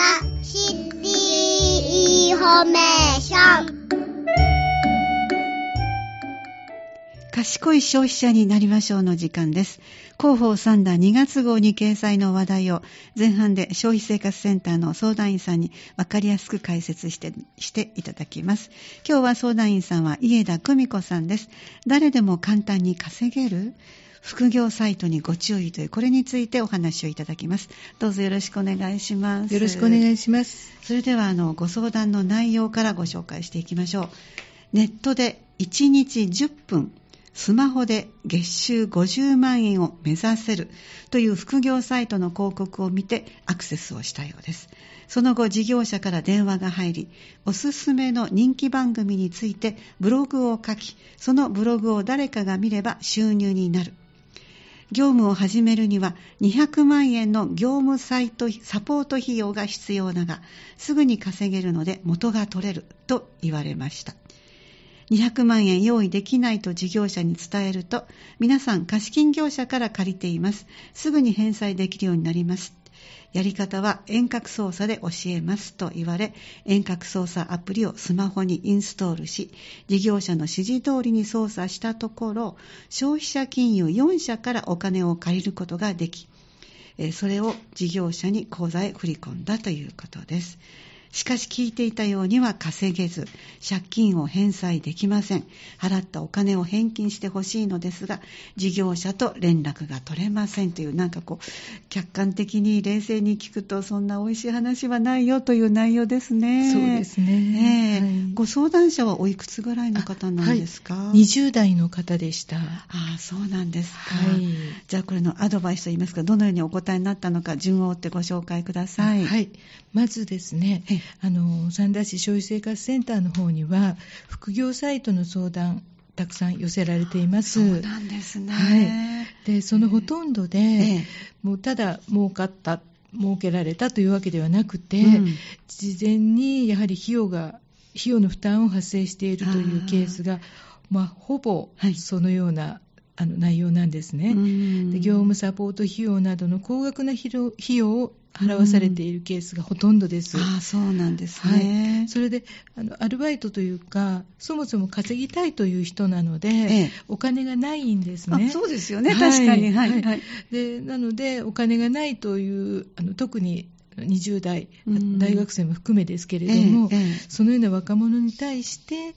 ラシティインフォメーション賢い消費者になりましょうの時間です。広報三田2月号に掲載の話題を前半で消費生活センターの相談員さんに分かりやすく解説してしていただきます。今日は相談員さんは家田久美子さんです。誰でも簡単に稼げる？副業サイトにご注意というこれについてお話をいただきます。どうぞよろしくお願いします。よろしくお願いします。それではあのご相談の内容からご紹介していきましょう。ネットで1日10分スマホで月収50万円を目指せるという副業サイトの広告を見てアクセスをしたようです。その後事業者から電話が入り、おすすめの人気番組についてブログを書き、そのブログを誰かが見れば収入になる。業務を始めるには200万円の業務サイトサポート費用が必要だが、すぐに稼げるので元が取れると言われました。200万円用意できないと事業者に伝えると、皆さん貸金業者から借りています。すぐに返済できるようになります。やり方は遠隔操作で教えますと言われ、遠隔操作アプリをスマホにインストールし、事業者の指示通りに操作したところ、消費者金融4社からお金を借りることができ、それを事業者に口座へ振り込んだということです。しかし聞いていたようには稼げず、借金を返済できません。払ったお金を返金してほしいのですが、事業者と連絡が取れませんという、なんかこう、客観的に冷静に聞くと、そんな美味しい話はないよという内容ですね。そうですね。えーはい、ご相談者はおいくつぐらいの方なんですか、はい、?20 代の方でした。ああ、そうなんですか。はい、じゃあこれのアドバイスといいますか、どのようにお答えになったのか、順を追ってご紹介ください。はい。まずですね、あの三田市消費生活センターの方には副業サイトの相談たくさん寄せられています。そうなんですね。はい、でそのほとんどで、ええ、もうただ儲かった儲けられたというわけではなくて、うん、事前にやはり費用が費用の負担を発生しているというケースが、まあ、ほぼそのような、はいあの内容なんですねで。業務サポート費用などの高額な費用を払わされているケースがほとんどです。ああそうなんですね。はい、それであの、アルバイトというか、そもそも稼ぎたいという人なので、ええ、お金がないんですね。そうですよね、はい、確かに。はい、はい、で。なので、お金がないという、あの特に20代、大学生も含めですけれども、ええ、そのような若者に対して、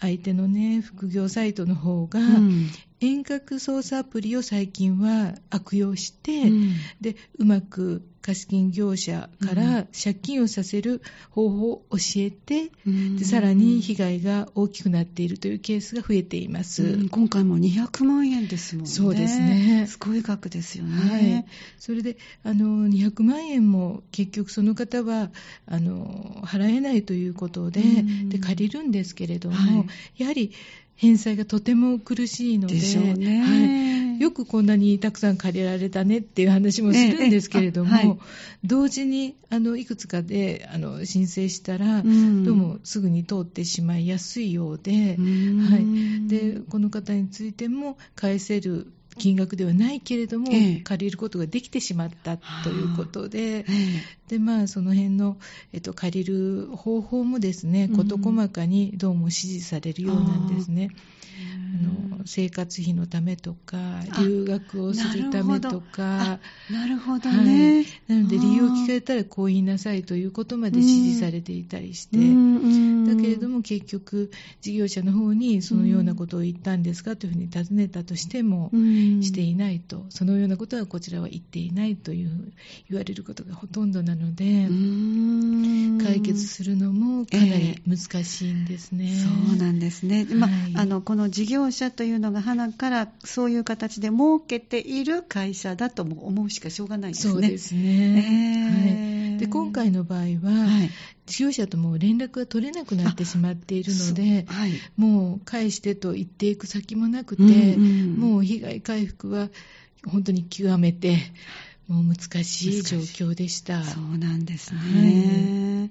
相手のね、副業サイトの方が、うん遠隔操作アプリを最近は悪用して、うん、でうまく貸金業者から借金をさせる方法を教えて、うん、でさらに被害が大きくなっているというケースが増えています、うん、今回も200万円ですもんね。そうですね。すごい額ですよね、はい、それであの200万円も結局その方はあの払えないということで,、で借りるんですけれども、はい、やはり返済がとても苦しいので、でね。はい、よくこんなにたくさん借りられたねっていう話もするんですけれども、ええはい、同時にあのいくつかであの申請したら、うん、どうもすぐに通ってしまいやすいようで、はい、でこの方についても返せる金額ではないけれども、ええ、借りることができてしまったということで、え、でまあ、その辺の、えっと、借りる方法もですね、事細かにどうも指示されるようなんですね。あの生活費のためとか、留学をするためとか、なるほど。ね、はい、なので理由を聞かれたらこう言いなさいということまで指示されていたりして、だけれども結局、事業者の方にそのようなことを言ったんですかというふうに尋ねたとしても、していないと、そのようなことはこちらは言っていないという言われることがほとんどなので、解決するのもかなり難しいんですね。えー、そうなんですね。はい、まあ、あのこの事業者というのが花からそういう形で儲けている会社だと思うしかしょうがないですね。そうですね。えー、はい、で今回の場合は、はい、事業者とも連絡が取れなくなってしまっているので、はい、もう返してと言っていく先もなくて、うんうん、もう被害回復は本当に極めて、もう難しい状況でした。そうなんですね。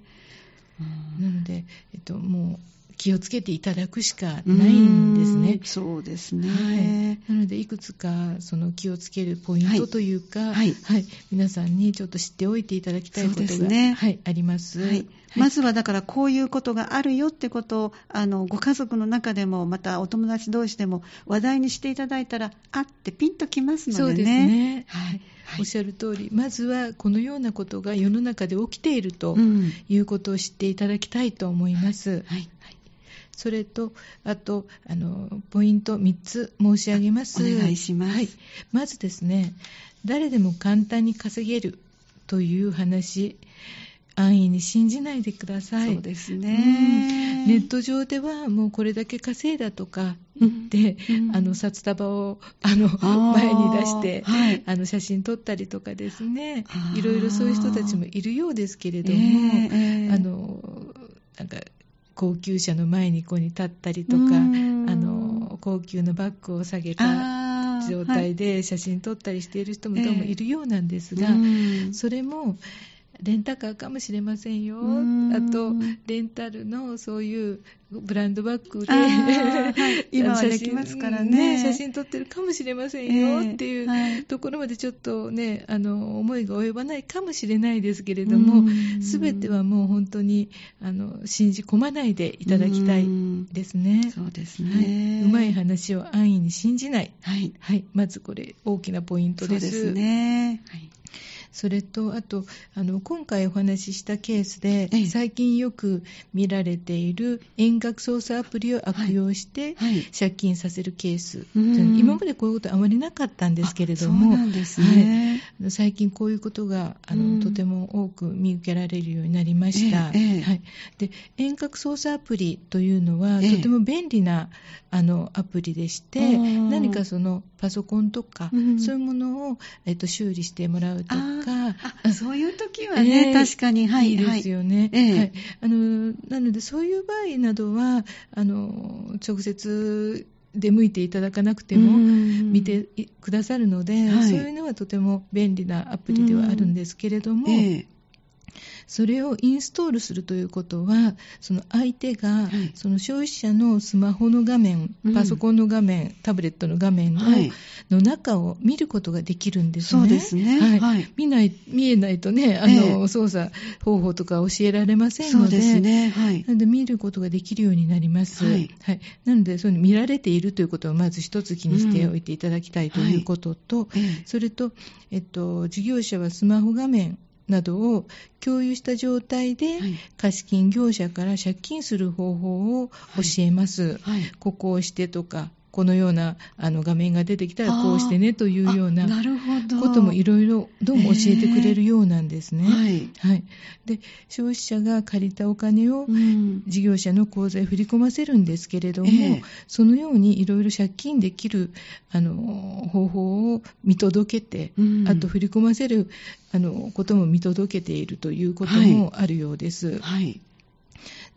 はい、なので、えっと、もう気をつけていただくしかないんですね。そうですね、はい。なので、いくつかその気をつけるポイントというか、はい、はい、皆さんにちょっと知っておいていただきたいことが、ね、はい、あります。はい。まずはだからこういうことがあるよってことをあのご家族の中でもまたお友達同士でも話題にしていただいたらあってピンときますのでね。そうですね、はい。おっしゃる通り、まずはこのようなことが世の中で起きているということを知っていただきたいと思います。はいはいそれと、あと、あの、ポイント3つ申し上げます。お願いします。はい。まずですね、誰でも簡単に稼げるという話、安易に信じないでください。そうですね、うん、ネット上ではもうこれだけ稼いだとか言って、うん、あの札束をあの前に出して、はい、あの写真撮ったりとかですね、いろいろそういう人たちもいるようですけれども、えー、あのなんか高級車の前にこうに立ったりとか、あの高級なバッグを下げた状態で写真撮ったりしている人もどうもいるようなんですが、それもレンタカーかもしれませんよ。あと、レンタルのそういうブランドバッグで、はい、今はできますからね写真撮ってるかもしれませんよっていうところまでちょっとね、あの、思いが及ばないかもしれないですけれども、すべてはもう本当に、あの、信じ込まないでいただきたいですね。そうですね、はい。うまい話を安易に信じない。はい。はい。まずこれ、大きなポイントです。そうですね。はい。それと、あと、あの、今回お話ししたケースで、最近よく見られている遠隔操作アプリを悪用して、借金させるケース、今までこういうことあまりなかったんですけれども、ね、はい、最近こういうことが、あの、とても多く見受けられるようになりました。はい、で遠隔操作アプリというのは、とても便利なあのアプリでして、何かそのパソコンとか、そういうものを、えっと、修理してもらうとか、そういう時はね、えー、確かに、はい、い。いですよね、はい、はい、あの。なので、そういう場合などは、あの直接出向いていただかなくても見てくださるので、はい、そういうのはとても便利なアプリではあるんですけれども、えーそれをインストールするということは、その相手が、その消費者のスマホの画面、パソコンの画面、タブレットの画面の,、の中を見ることができるんですね。そうですね。はい。見ない、見えないとね、あの、操作方法とか教えられませんので、そうですね。はい。なので見ることができるようになります。はい。はい、なので、その見られているということをまず一つ気にしておいていただきたいということと、それと、えっと、事業者はスマホ画面などを共有した状態で、貸金業者から借金する方法を教えます。はい。はい、ここをしてとか、このようなあの画面が出てきたらこうしてねというようなこともいろいろどうも教えてくれるようなんですね。はい、はい、で消費者が借りたお金を事業者の口座へ振り込ませるんですけれども、そのようにいろいろ借金できるあの方法を見届けて、あと振り込ませるあのことも見届けているということもあるようです。はい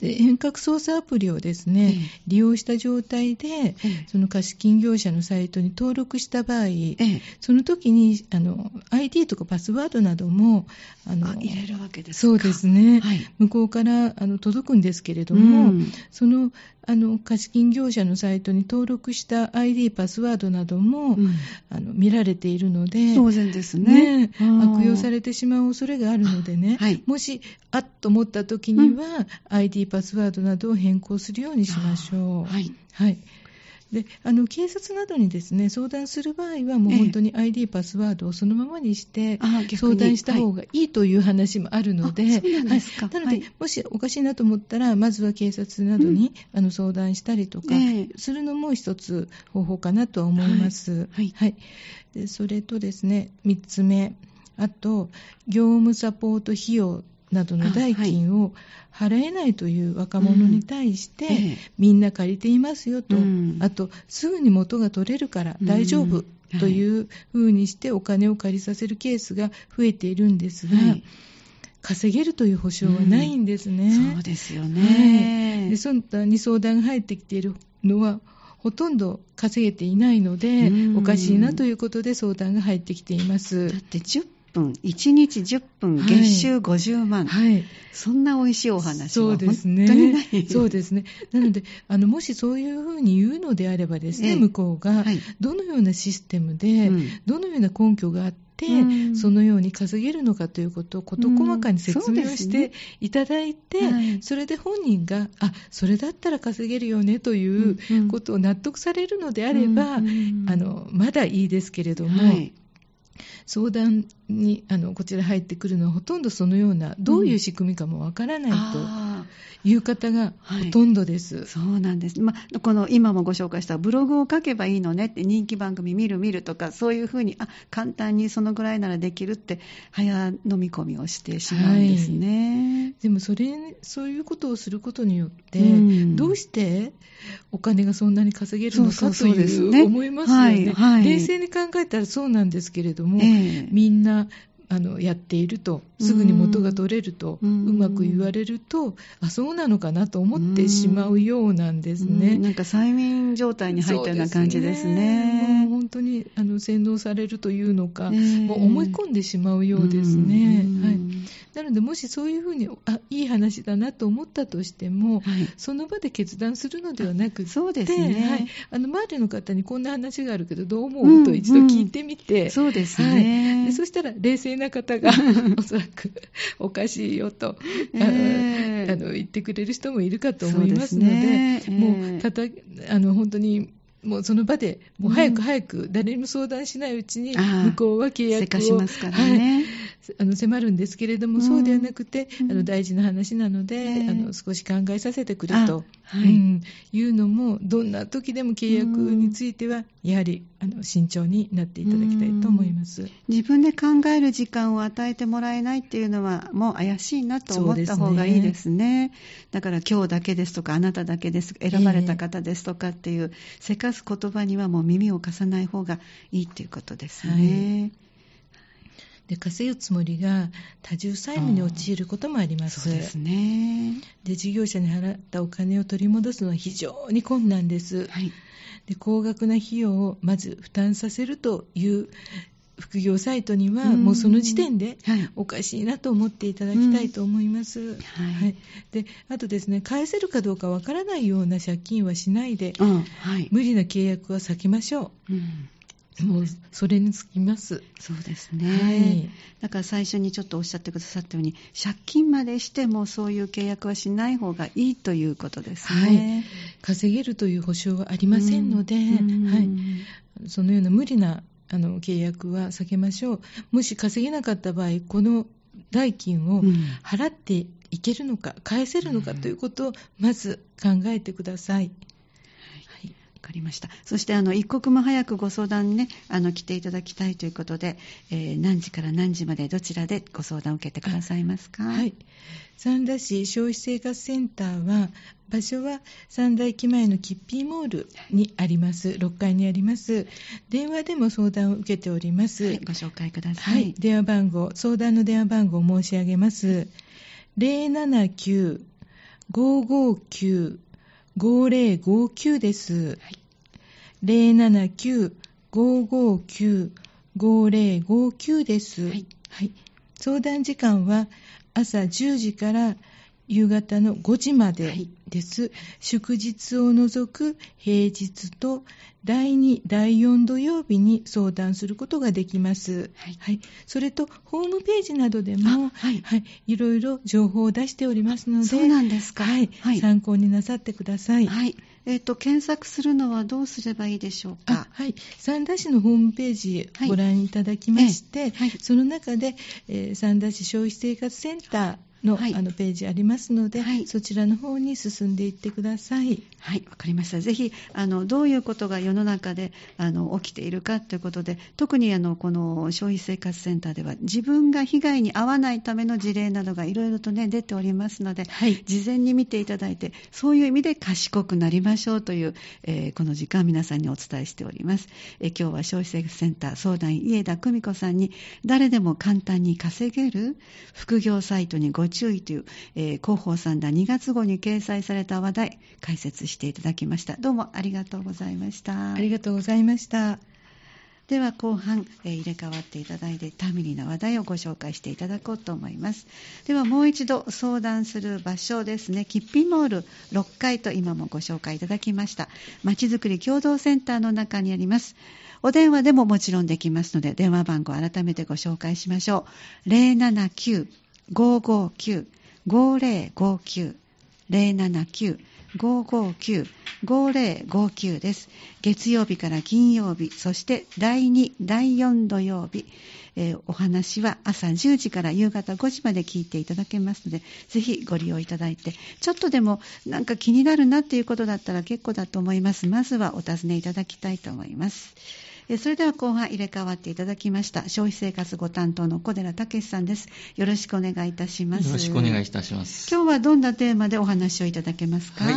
で遠隔操作アプリをですね、ええ、利用した状態で、え、その貸金業者のサイトに登録した場合、その時にあの ID とかパスワードなどもあの入れるわけですそうですね、はい、向こうからあの届くんですけれども、うん、そのあの貸金業者のサイトに登録した ID、パスワードなども、うん、あの見られているので、当然ですね、ね、悪用されてしまう恐れがあるのでね、はい、もし、あっと思った時には、うん、ID、パスワードなどを変更するようにしましょう。はい、はいであの警察などにですね相談する場合は、もう本当に ID、パスワードをそのままにして、相談した方がいいという話もあるので、はい、なので、もしおかしいなと思ったら、まずは警察などに、うん、あの相談したりとかするのも一つ方法かなと思います。はい、はい、でそれとですね、3つ目、あと、業務サポート費用などの代金を払えないという若者に対して、みんな借りていますよと、あと、すぐに元が取れるから大丈夫というふうにしてお金を借りさせるケースが増えているんですが、稼げるという保証はないんですね。うん、そうですよね。はい、でそんなに相談が入ってきているのは、ほとんど稼げていないので、おかしいなということで相談が入ってきています。だって10分、1日10分、はい。月収50万、はい。そんな美味しいお話そはうですね。本当にない。そうですね。なので、あの、もしそういうふうに言うのであればですね、ええ。向こうがはい、どのようなシステムで、うん。どのような根拠があって、うん。そのように稼げるのかということを事細かに説明をしていただいて、はい。それで本人が、あ、それだったら稼げるよねといううん。うん。ことを納得されるのであれば、うん。うん。あの、まだいいですけれども、はい相談にあのこちら入ってくるのはほとんどそのようなどういう仕組みかもわからないあという方がはい。ほとんどです。ーそうなんです、まあ、この今もご紹介したブログを書けばいいのねって人気番組見る見るとかそういうふうにあ簡単にそのぐらいならできるって早飲み込みをしてしまうんですね。でもそれそういうことをすることによって、うん。どうしてお金がそんなに稼げるのかという思いますよね。はいはい。冷静に考えたらそうなんですけれども、ええ。みんなあのやっているとすぐに元が取れると、ううん。まく言われるとあそうなのかなと思ってしまうようなんですね。うん。なんか催眠状態に入ったような感じですね。もう本当にあの洗脳されるというのか、ええ。もう思い込んでしまうようですね。うん。はい、なので、もしそういうふうにあいい話だなと思ったとしても、はい。その場で決断するのではなくて、そうですね。はい、あの周りの方にこんな話があるけど、どう思う、うん。と一度聞いてみて、そうですはい、ね。でそしたら冷静な方が おそらくおかしいよと、あのえ。えあの言ってくれる人もいるかと思いますので、もうたたあの本当にもうその場でもう早く早く誰にも相談しないうちに向こうは契約をせかしますからね。はいあの迫るんですけれども、うん。そうではなくて、うん。あの大事な話なので、ええ。あの少し考えさせてくれと、あはい。うんいうのもどんな時でも契約についてはやはりあの慎重になっていただきたいと思います。自分で考える時間を与えてもらえないっていうのはもう怪しいなと思った方がいいですね。だから今日だけですとかあなただけです選ばれた方ですとかっていう、せかす言葉にはもう耳を貸さない方がいいっていうことですね。で稼ぐつもりが多重債務に陥ることもあります。そうですね。で事業者に払ったお金を取り戻すのは非常に困難です。はい。で高額な費用をまず負担させるという副業サイトにはうんもうその時点ではいおかしいなと思っていただきたいと思います。はいであとですね返せるかどうかわからないような借金はしないでうん。はい。無理な契約は避けましょうんう。もうそれにつきます。そうですね、はいだから最初にちょっとおっしゃってくださったように借金までしてもそういう契約はしない方がいいということですね。稼げるという保証はありませんので、うんはい、そのような無理なあの契約は避けましょう。もし稼げなかった場合、この代金をうん払っていけるのか、返せるのかということをまず考えてください。はいわかりました。そして、あの、一刻も早くご相談にね、あの、来ていただきたいということで、えー何時から何時までどちらでご相談を受けてくださいますか？はい。三田市消費生活センターは、場所は三田駅前のキッピーモールにあります。6階にあります。電話でも相談を受けております。はいご紹介くださ。はいい、電話番号、相談の電話番号を申し上げます。079-559-5059です。079-559-5059です。はいはい。相談時間は朝10時から夕方の5時まはでいです。祝日を除く平日と第2、第4土曜日に相談することができます。はいそれと、ホームページなどでも、あはいい、ろいろ情報を出しておりますので、そうなんですか。はい、はい。参考になさってください。はいえっ、と、検索するのはどうすればいいでしょうか？あはい、三田市のホームページはいご覧いただきまして、その中で、えー三田市消費生活センターの,、はいあのページありますので、はいそちらの方に進んでいってください。はい、わかりました。ぜひ、あの、どういうことが世の中で、あの、起きているかということで、特に、あの、この消費生活センターでは、自分が被害に遭わないための事例などがいろいろとね、出ておりますので、はい事前に見ていただいて、そういう意味で賢くなりましょうという、えーこの時間皆さんにお伝えしております。えー今日は消費生活センター相談員家田久美子さんに、誰でも簡単に稼げる副業サイトにご注意という、えー広報さんだ2月号に掲載された話題、解説していただきました。どうもありがとうございました。ありがとうございました。では後半、えー、入れ替わっていただいてタミリな話題をご紹介していただこうと思いますではもう一度相談する場所ですねキッピンモール6階と今もご紹介いただきましたまちづくり共同センターの中にありますお電話でももちろんできますので電話番号改めてご紹介しましょう079-559-5059 079 559-5059です。月曜日から金曜日、そして第2、第4土曜日、えー、お話は朝10時から夕方5時まで聞いていただけますので、ぜひご利用いただいて、ちょっとでもなんか気になるなっていうことだったら結構だと思います。まずはお尋ねいただきたいと思います。それでは後半入れ替わっていただきました消費生活ご担当の小寺武さんです。よろしくお願いいたします。よろしくお願いいたします。今日はどんなテーマでお話をいただけますか、はい。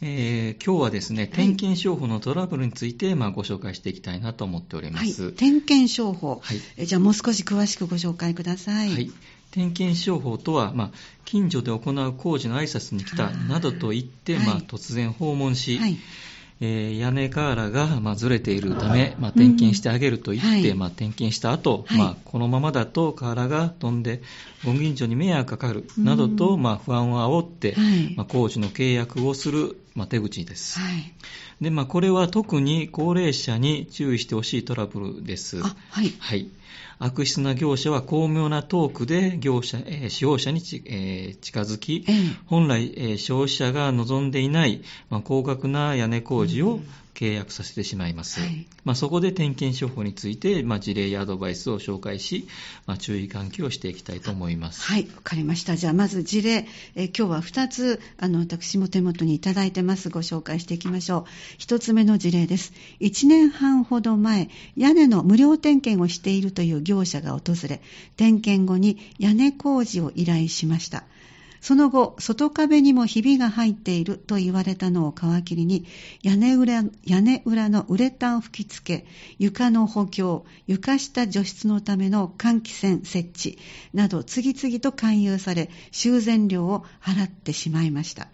えー、今日はですね、点検商法のトラブルについて、まあ、ご紹介していきたいなと思っております。はい、点検商法、はい、じゃあもう少し詳しくご紹介ください。はい、点検商法とは、まあ、近所で行う工事の挨拶に来たなどと言って、まあ、突然訪問し、はいえー、屋根瓦が、まあ、ずれているため、まあ、点検してあげると言って、うん。はい、まあ、点検した後、はい、まあ、このままだと瓦が飛んでご近所に迷惑がかかるなどと、まあ、不安を煽って、はい、まあ、工事の契約をする、まあ、手口です。でまあ、これは特に高齢者に注意してほしいトラブルです。はい、はい悪質な業者は巧妙なトークで業者、えー、使用者にち、えー、近づき、本来、えー、消費者が望んでいない、まあ、高額な屋根工事を契約させてしまいます。はい、まあ、そこで点検処方について、まあ、事例やアドバイスを紹介し、まあ、注意喚起をしていきたいと思います。はい、わかりました。じゃあ、まず事例、え今日は2つ、あの、私も手元にいただいてます。ご紹介していきましょう。1つ目の事例です。1年半ほど前、屋根の無料点検をしているという業者が訪れ、点検後に屋根工事を依頼しました。その後、外壁にもひびが入っていると言われたのを皮切りに、屋根裏屋根裏のウレタン吹き付け、床の補強、床下除湿のための換気扇設置など次々と勧誘され、修繕料を払ってしまいました。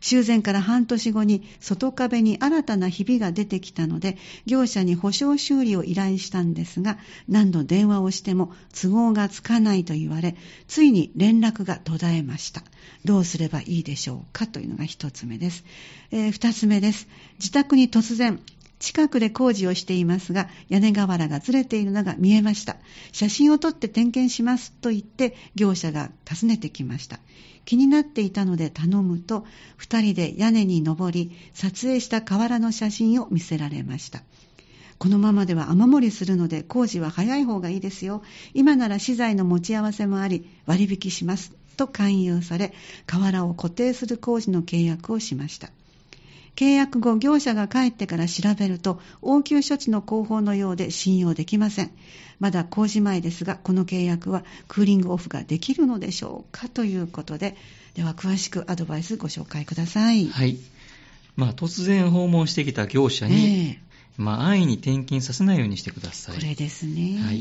修繕から半年後に外壁に新たなひびが出てきたので、業者に保証修理を依頼したんですが、何度電話をしても都合がつかないと言われ、ついに連絡が途絶えました。どうすればいいでしょうかというのが一つ目です。えー、二つ目です。自宅に突然、近くで工事をしていますが、屋根瓦がずれているのが見えました。写真を撮って点検しますと言って、業者が訪ねてきました。気になっていたので頼むと、二人で屋根に登り、撮影した瓦の写真を見せられました。このままでは雨漏りするので工事は早い方がいいですよ。今なら資材の持ち合わせもあり割引します。と勧誘され、瓦を固定する工事の契約をしました。契約後、業者が帰ってから調べると、応急処置の広報のようで信用できません。まだ工事前ですが、この契約はクーリングオフができるのでしょうかということで、では詳しくアドバイスご紹介ください。はい。まあ、突然訪問してきた業者に、えーまあ、安易に転勤させないようにしてください。これですね。はい。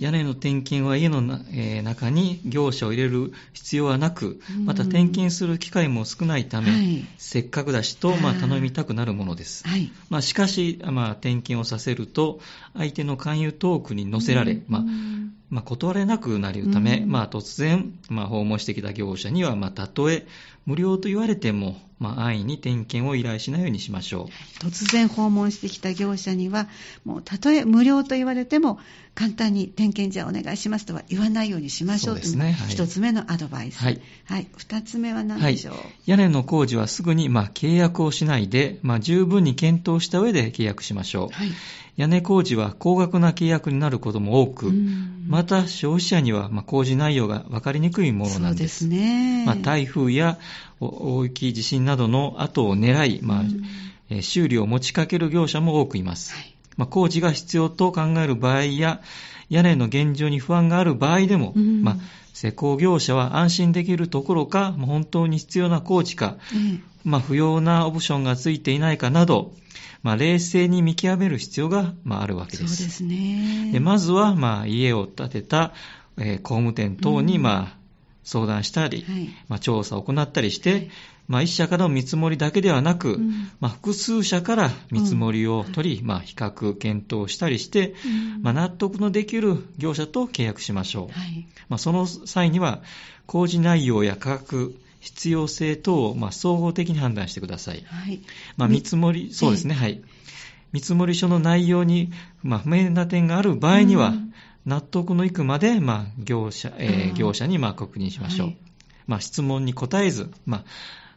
屋根の点検は家のな、えー、中に業者を入れる必要はなく、また点検する機会も少ないため、はい、せっかくだしと、まあ、頼みたくなるものです。はい。まあ、しかし、まあ、点検をさせると、相手の勧誘トークに乗せられ、まあ、まあ、断れなくなるため、まあ、突然、まあ、訪問してきた業者には、まあ、たとえ無料と言われても、まあ、安易に点検を依頼しないようにしましょう。突然訪問してきた業者には、もうたとえ無料と言われても、簡単に点検じゃお願いしますとは言わないようにしましょうというのが一つ目のアドバイス。はい。はい。二つ目は何でしょう、はい、屋根の工事はすぐに、まあ、契約をしないで、まあ、十分に検討した上で契約しましょう。はい。屋根工事は高額な契約になることも多く、また消費者にはま工事内容が分かりにくいものなんです。そうですね。まあ、台風や大きい地震などの後を狙い、まあ、修理を持ちかける業者も多くいます。はい、まあ、工事が必要と考える場合や、屋根の現状に不安がある場合でも、まあ、施工業者は安心できるところか、本当に必要な工事か、まあ、不要なオプションがついていないかなど、まあ、冷静に見極める必要が、まあ、あるわけです。そうですね。でまずは、まあ、家を建てた、えー、工務店等に、まあ、相談したり、はい、まあ、調査を行ったりして、はい、まあ、1社からの見積もりだけではなく、うん、まあ、複数社から見積もりを取り、うん、まあ、比較、検討したりして、うん、まあ、納得のできる業者と契約しましょう。はい、まあ、その際には、工事内容や価格、必要性等をまあ総合的に判断してください。はい。まあ、見積もり、そうですね、はい。見積書の内容に、まあ、不明な点がある場合には、納得のいくまで、まあ、業者、えー、業者にまあ確認しましょう。はい、まあ、質問に答えず、まあ、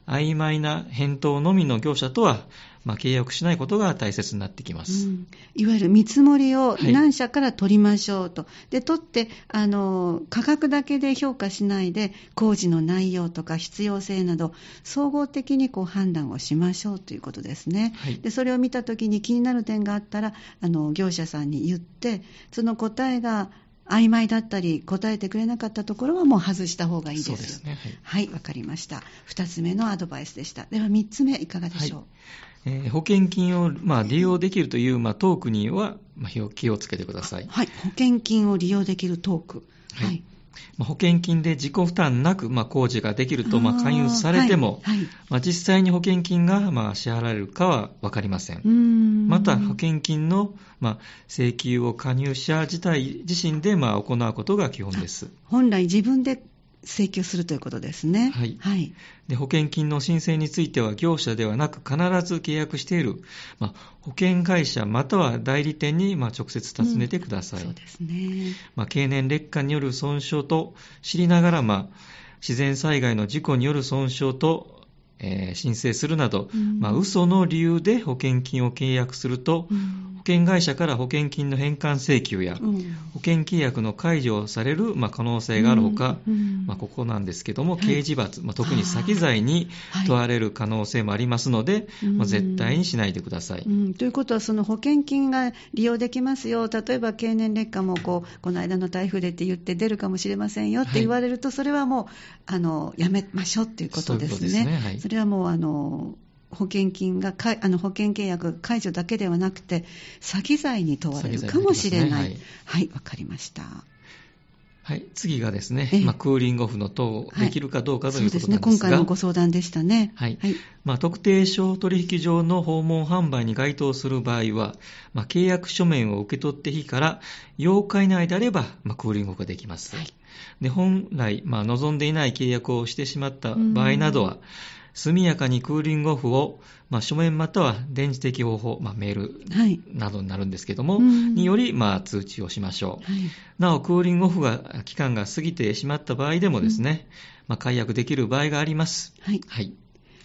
曖昧な返答のみの業者とは、まあ、契約しないことが大切になってきます、うん、いわゆる見積もりを何社から取りましょうと、はい、で取ってあの価格だけで評価しないで工事の内容とか必要性など総合的にこう判断をしましょうということですね、はい、でそれを見たときに気になる点があったらあの業者さんに言ってその答えが曖昧だったり答えてくれなかったところはもう外した方がいいです。そうですね。はい、わ、はい、かりました。2つ目のアドバイスでした。では3つ目いかがでしょう、はい。えー、保険金を、まあ、利用できるという、まあ、トークには、まあ、気をつけてください。はい、保険金を利用できるトーク。はい、はい。まあ、保険金で自己負担なく、まあ、工事ができると、まあ、勧誘されても、はいはい、まあ、実際に保険金が、まあ、支払われるかは分かりません。んまた、保険金の、まあ、請求を加入者自体自身で、まあ、行うことが基本です。本来自分で請求するということですね。はい。はい、で保険金の申請については、業者ではなく、必ず契約している、まあ、保険会社または代理店に、まあ、直接尋ねてください。うん、そうですね。まあ、経年劣化による損傷と知りながら、まあ、自然災害の事故による損傷とえー、申請するなど、うん、まあ、嘘の理由で保険金を契約すると、うん、保険会社から保険金の返還請求や、うん、保険契約の解除をされる、まあ、可能性があるほか、まあ、ここなんですけども、はい、刑事罰、まあ、特に先罪に問われる可能性もありますので、まあ、絶対にしないでください。ということは、その保険金が利用できますよ、例えば経年劣化もこうこの間の台風でって言って出るかもしれませんよって言われると、はい、それはもうあのやめましょうっていうことですね。そういうことですね。はい。それはもうあの保険金がかあの保険契約解除だけではなくて詐欺罪に問われるかもしれない。ね、はい、わ、はい、かりました。はい、次がですね、まあ、クーリングオフの等できるかどうかということなんですが、ね、今回のご相談でしたね。はい。はい、まあ、特定商取引上の訪問販売に該当する場合は、まあ、契約書面を受け取って日から8日以内であれば、まあ、クーリングオフができます。はい、で本来、まあ、望んでいない契約をしてしまった場合などは、速やかにクーリングオフを、まあ、書面または電磁的方法、まあ、メールなどになるんですけども、はい、により、まあ、通知をしましょう、はい、なお、クーリングオフが期間が過ぎてしまった場合でもですね、まあ、解約できる場合があります。はい、はい。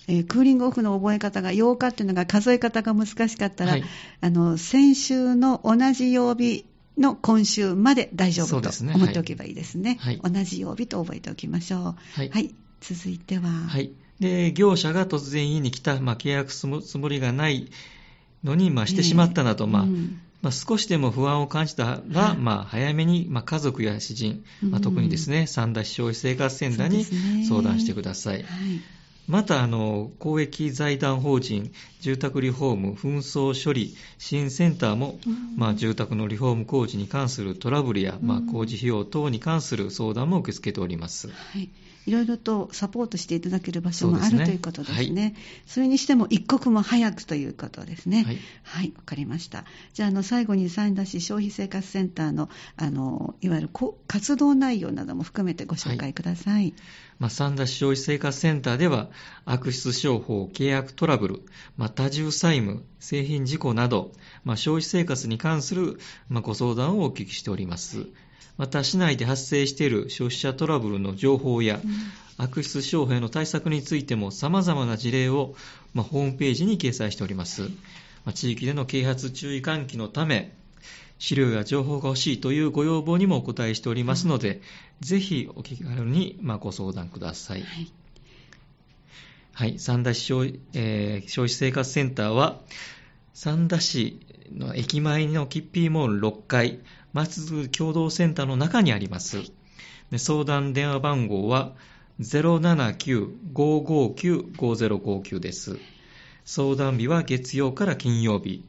えー、クーリングオフの覚え方が8日っていうのが数え方が難しかったら、はい、あの先週の同じ曜日の今週まで大丈夫と思っておけばいいですね。はい、同じ曜日と覚えておきましょう。はい、はい、続いては。はい。で、業者が突然家に来た、まあ、契約するつもりがないのに、まあ、してしまったなど、えー、まあ、うん。まあ、少しでも不安を感じたら、はい、まあ、早めに、まあ、家族や知人、まあ、特にですね、三田市消費生活センターに相談してください。はい、また、あの、公益財団法人、住宅リフォーム、紛争処理支援センターも、うん、まあ、住宅のリフォーム工事に関するトラブルや、まあ、工事費用等に関する相談も受け付けております。はいいろいろとサポートしていただける場所もある、ね、ということですね、はい、それにしても一刻も早くということですね。はい、はい、わかりました。じゃあ、あの、最後に三田市消費生活センターの、あの、いわゆる活動内容なども含めてご紹介ください。はい、まあ、三田市消費生活センターでは、悪質商法、契約トラブル、まあ、多重債務、製品事故など、まあ、消費生活に関する、まあ、ご相談をお聞きしております。また市内で発生している消費者トラブルの情報や、うん、悪質商法への対策についても様々な事例を、まあ、ホームページに掲載しております。まあ、地域での啓発注意喚起のため、資料や情報が欲しいというご要望にもお答えしておりますので、うん、ぜひお気軽にまご相談ください。はい、はい、三田市消,、えー、消費生活センターは、三田市の駅前のキッピーモール6階、松津共同センターの中にあります。で相談電話番号は079-559-5059です。相談日は月曜から金曜日、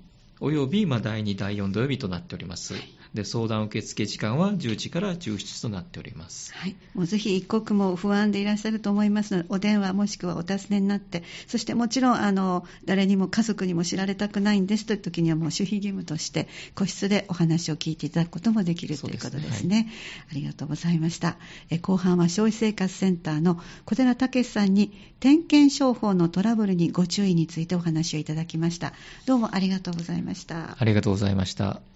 およびま第2、第4土曜日となっております。で相談受付時間は10時から17時となっております。はい、もうぜひ一刻も不安でいらっしゃると思いますので、お電話もしくはお尋ねになって、そしてもちろんあの誰にも家族にも知られたくないんですという時にはもう守秘義務として個室でお話を聞いていただくこともできるということですね。ありがとうございました。え後半は消費生活センターの小寺武さんに点検商法のトラブルにご注意についてお話をいただきました。どうもありがとうございました。ありがとうございました。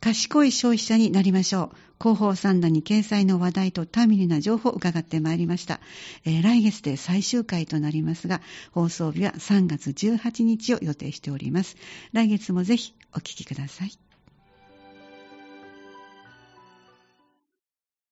賢い消費者になりましょう。広報三段に掲載の話題とターミルな情報を伺ってまいりました、えー来月で最終回となりますが、放送日は3月18日を予定しております。来月もぜひお聞きください。